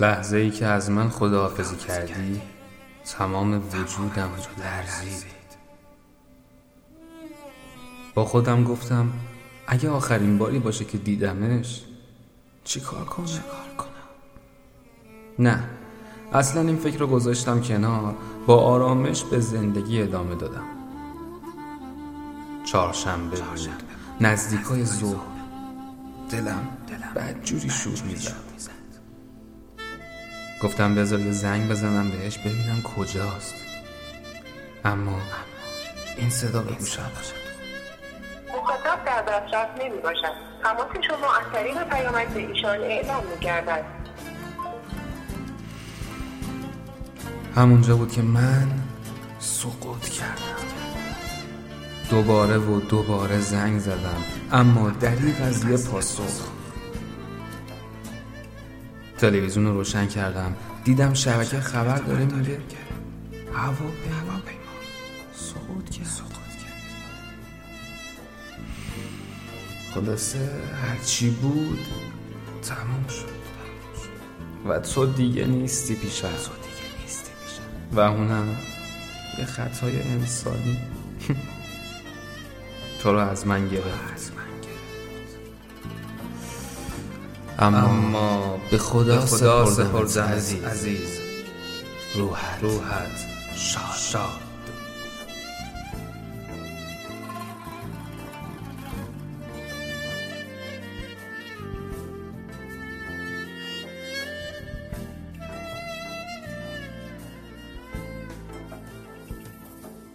لحظه ای که از من خداحافظی کردی تمام وجودم لرزید. با خودم گفتم اگه آخرین باری باشه که دیدمش چی کار کنم؟ نه اصلا این فکر رو گذاشتم کنار با آرامش به زندگی ادامه دادم. چهارشنبه نزدیکای ظهر. دلم بدجوری شور می‌زد. گفتم بذار یه زنگ بزنم بهش ببینم کجاست. اما این صدا به گوشم مخاطب در دسترس نمی باشد. تماس شما از طریق پیامک به ایشان اعلام می گردد. همونجا بود که من سقوط کردم. دوباره و دوباره زنگ زدم. اما دریغ از یه پاسخ. تلویزیون رو روشن کردم. دیدم شبکه خبر داره میگه هواپیما. سقوط کرد. خلاصه هرچی بود تموم شد. و تو دیگه نیستی پیشم و اونم یه خطای انسانی. تو رو از من گرفت. اما به خدا, خدا سپردم عزیز. عزیز. روحت. روحت. شاد.